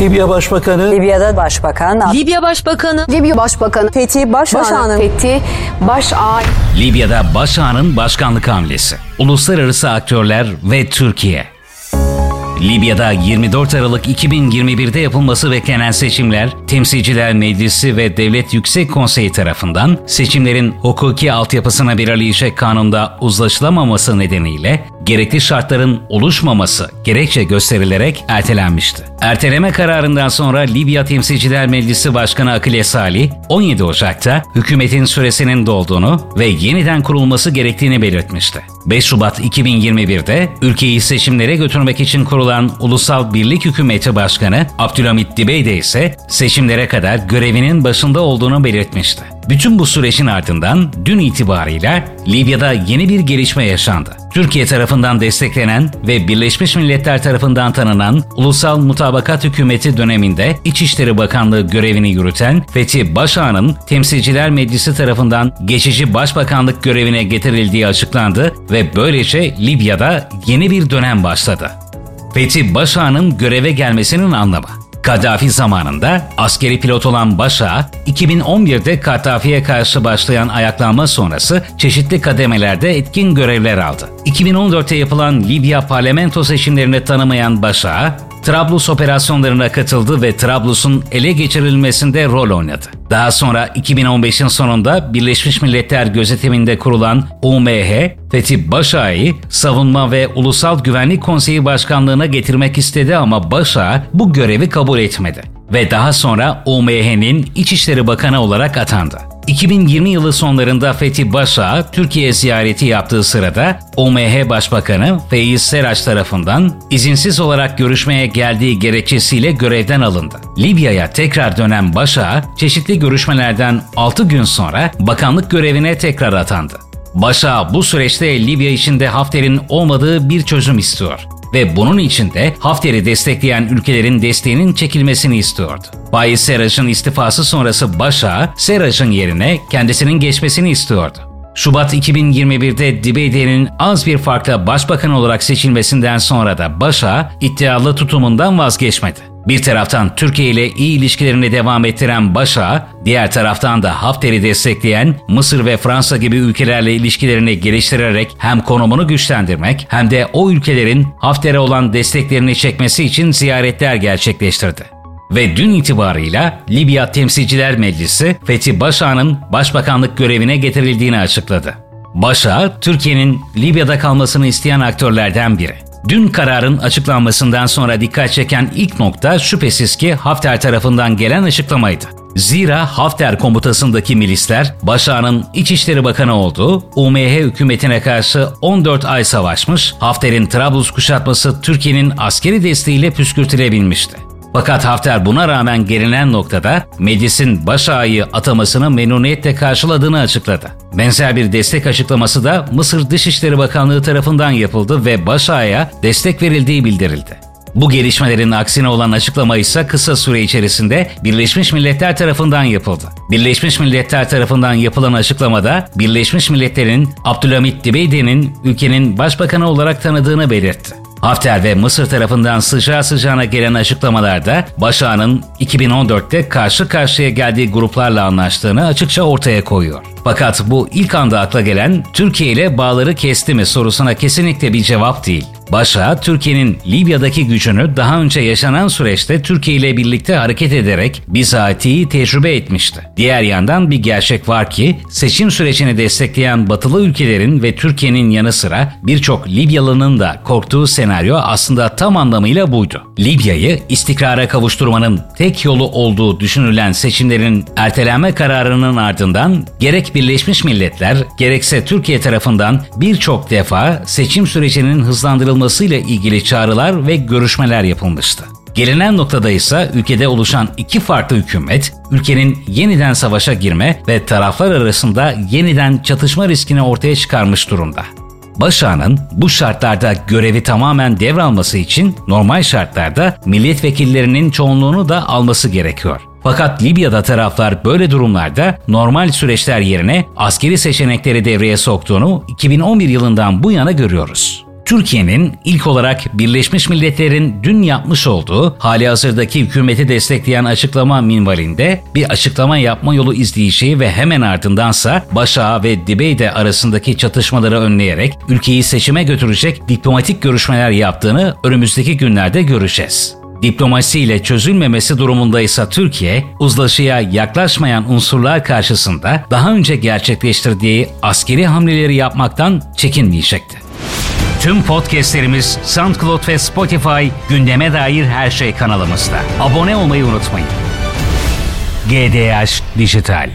Libya Başbakanı. Libya'da başbakan Libya Başbakanı. Libya Başbakanı. Fethi Başağan'ın Fethi Başağan. Libya'da Başak'ın başkanlık hamlesi. Uluslararası aktörler ve Türkiye. Libya'da 24 Aralık 2021'de yapılması beklenen seçimler, Temsilciler Meclisi ve Devlet Yüksek Konseyi tarafından seçimlerin hukuki altyapısına arayacak kanunda uzlaşılamaması nedeniyle gerekli şartların oluşmaması gerekçe gösterilerek ertelenmişti. Erteleme kararından sonra Libya Temsilciler Meclisi Başkanı Akile Salih, 17 Ocak'ta hükümetin süresinin dolduğunu ve yeniden kurulması gerektiğini belirtmişti. 5 Şubat 2021'de ülkeyi seçimlere götürmek için kurulan Ulusal Birlik Hükümeti Başkanı Abdülhamit Dibeyde ise seçimlere kadar görevinin başında olduğunu belirtmişti. Bütün bu sürecin ardından dün itibarıyla Libya'da yeni bir gelişme yaşandı. Türkiye tarafından desteklenen ve Birleşmiş Milletler tarafından tanınan Ulusal Mutabakat Hükümeti döneminde İçişleri Bakanlığı görevini yürüten Fethi Başağan'ın Temsilciler Meclisi tarafından geçici başbakanlık görevine getirildiği açıklandı ve böylece Libya'da yeni bir dönem başladı. Fethi Başağan'ın göreve gelmesinin anlamı Kaddafi zamanında askeri pilot olan Başa, 2011'de Kaddafi'ye karşı başlayan ayaklanma sonrası çeşitli kademelerde etkin görevler aldı. 2014'te yapılan Libya parlamento seçimlerini tanımayan Başa, Trablus operasyonlarına katıldı ve Trablus'un ele geçirilmesinde rol oynadı. Daha sonra 2015'in sonunda Birleşmiş Milletler gözetiminde kurulan UMH, Fethi Başak'ı Savunma ve Ulusal Güvenlik Konseyi Başkanlığına getirmek istedi ama Başak bu görevi kabul etmedi ve daha sonra UMH'nin İçişleri Bakanı olarak atandı. 2020 yılı sonlarında Fethi Başa Türkiye ziyareti yaptığı sırada OMH Başbakanı Feyiz Seraç tarafından izinsiz olarak görüşmeye geldiği gerekçesiyle görevden alındı. Libya'ya tekrar dönen Başa çeşitli görüşmelerden 6 gün sonra bakanlık görevine tekrar atandı. Başa bu süreçte Libya içinde Hafter'in olmadığı bir çözüm istiyor ve bunun için de Hafter'i destekleyen ülkelerin desteğinin çekilmesini istiyordu. Bayis Seraj'ın istifası sonrası Başa, Seraj'ın yerine kendisinin geçmesini istiyordu. Şubat 2021'de Dibeyde'nin az bir farkla başbakan olarak seçilmesinden sonra da Başa iddialı tutumundan vazgeçmedi. Bir taraftan Türkiye ile iyi ilişkilerini devam ettiren Başa, diğer taraftan da Hafter'i destekleyen Mısır ve Fransa gibi ülkelerle ilişkilerini geliştirerek hem konumunu güçlendirmek hem de o ülkelerin Hafter'e olan desteklerini çekmesi için ziyaretler gerçekleştirdi ve dün itibarıyla Libya Temsilciler Meclisi Fethi Başak'ın başbakanlık görevine getirildiğini açıkladı. Başak, Türkiye'nin Libya'da kalmasını isteyen aktörlerden biri. Dün kararın açıklanmasından sonra dikkat çeken ilk nokta şüphesiz ki Hafter tarafından gelen açıklamaydı. Zira Hafter komutasındaki milisler Başak'ın İçişleri Bakanı olduğu UMH hükümetine karşı 14 ay savaşmış, Hafter'in Trablus kuşatması Türkiye'nin askeri desteğiyle püskürtülebilmişti. Fakat Hafter buna rağmen gelinen noktada meclisin baş ağayı atamasını memnuniyetle karşıladığını açıkladı. Benzer bir destek açıklaması da Mısır Dışişleri Bakanlığı tarafından yapıldı ve baş ağaya destek verildiği bildirildi. Bu gelişmelerin aksine olan açıklama ise kısa süre içerisinde Birleşmiş Milletler tarafından yapıldı. Birleşmiş Milletler tarafından yapılan açıklamada Birleşmiş Milletler'in Abdülhamit Dibeyde'nin ülkenin başbakanı olarak tanıdığını belirtti. Hafter ve Mısır tarafından sıcağı sıcağına gelen açıklamalarda Başak'ın 2014'te karşı karşıya geldiği gruplarla anlaştığını açıkça ortaya koyuyor. Fakat bu ilk anda akla gelen Türkiye ile bağları kesti mi sorusuna kesinlikle bir cevap değil. Başa, Türkiye'nin Libya'daki gücünü daha önce yaşanan süreçte Türkiye ile birlikte hareket ederek bizatihi tecrübe etmişti. Diğer yandan bir gerçek var ki seçim sürecini destekleyen batılı ülkelerin ve Türkiye'nin yanı sıra birçok Libyalı'nın da korktuğu senaryo aslında tam anlamıyla buydu. Libya'yı istikrara kavuşturmanın tek yolu olduğu düşünülen seçimlerin ertelenme kararının ardından gerek Birleşmiş Milletler gerekse Türkiye tarafından birçok defa seçim sürecinin hızlandırılmasıyla ilgili çağrılar ve görüşmeler yapılmıştı. Gelinen noktada ise ülkede oluşan iki farklı hükümet, ülkenin yeniden savaşa girme ve taraflar arasında yeniden çatışma riskini ortaya çıkarmış durumda. Başağ'ın bu şartlarda görevi tamamen devralması için normal şartlarda milletvekillerinin çoğunluğunu da alması gerekiyor. Fakat Libya'da taraflar böyle durumlarda normal süreçler yerine askeri seçenekleri devreye soktuğunu 2011 yılından bu yana görüyoruz. Türkiye'nin ilk olarak Birleşmiş Milletler'in dün yapmış olduğu hali hazırdaki hükümeti destekleyen açıklama minvalinde bir açıklama yapma yolu izleyişi ve hemen ardındansa Başa ve Dibeyde arasındaki çatışmaları önleyerek ülkeyi seçime götürecek diplomatik görüşmeler yaptığını önümüzdeki günlerde göreceğiz. Diplomasiyle çözülmemesi durumunda ise Türkiye, uzlaşıya yaklaşmayan unsurlar karşısında daha önce gerçekleştirdiği askeri hamleleri yapmaktan çekinmeyecekti. Tüm podcastlerimiz SoundCloud ve Spotify gündeme dair her şey kanalımızda. Abone olmayı unutmayın. GDH Dijital